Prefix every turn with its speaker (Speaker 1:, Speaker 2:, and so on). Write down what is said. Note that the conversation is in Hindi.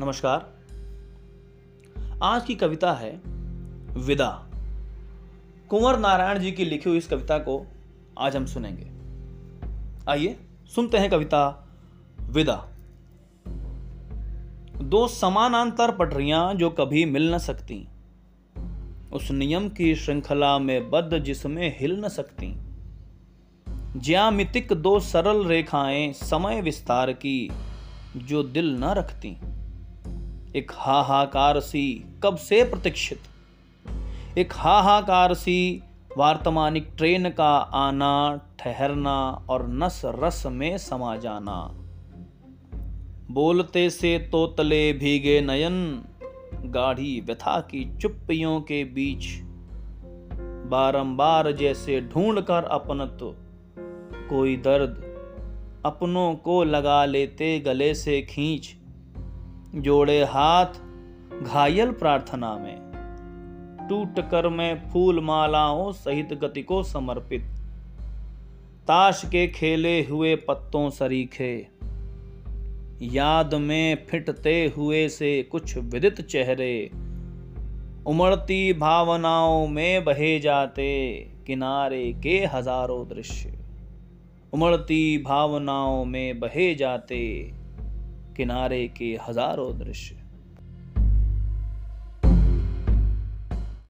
Speaker 1: नमस्कार। आज की कविता है विदा। कुंवर नारायण जी की लिखी हुई इस कविता को आज हम सुनेंगे। आइए, सुनते हैं कविता विदा। दो समानांतर पटरियाँ जो कभी मिल न सकती, उस नियम की श्रृंखला में बद्ध जिसमें हिल न सकती। ज्यामितिक दो सरल रेखाएँ समय विस्तार की जो दिल न रखती। एक हाहाकार सी कब से प्रतीक्षित? एक हाहाकार सी वार्तमानिक ट्रेन का आना, ठहरना और नस रस में समा जाना। बोलते से तोतले भीगे नयन, गाढ़ी व्यथा की चुप्पियों के बीच। बारंबार जैसे ढूंढ कर अपनत्व, कोई दर्द अपनों को लगा लेते गले से खींच। जोड़े हाथ, घायल प्रार्थना में। टूट कर मैं फूल मालाओं सहित गति को समर्पित। ताश के खेले हुए पत्तों सरीखे। याद में फिटते हुए से कुछ विदित चेहरे। उमड़ती भावनाओं में बहे जाते किनारे के हज़ारों दृश्य। उमड़ती भावनाओं में बहे जाते किनारे के हज़ारों दृश्य।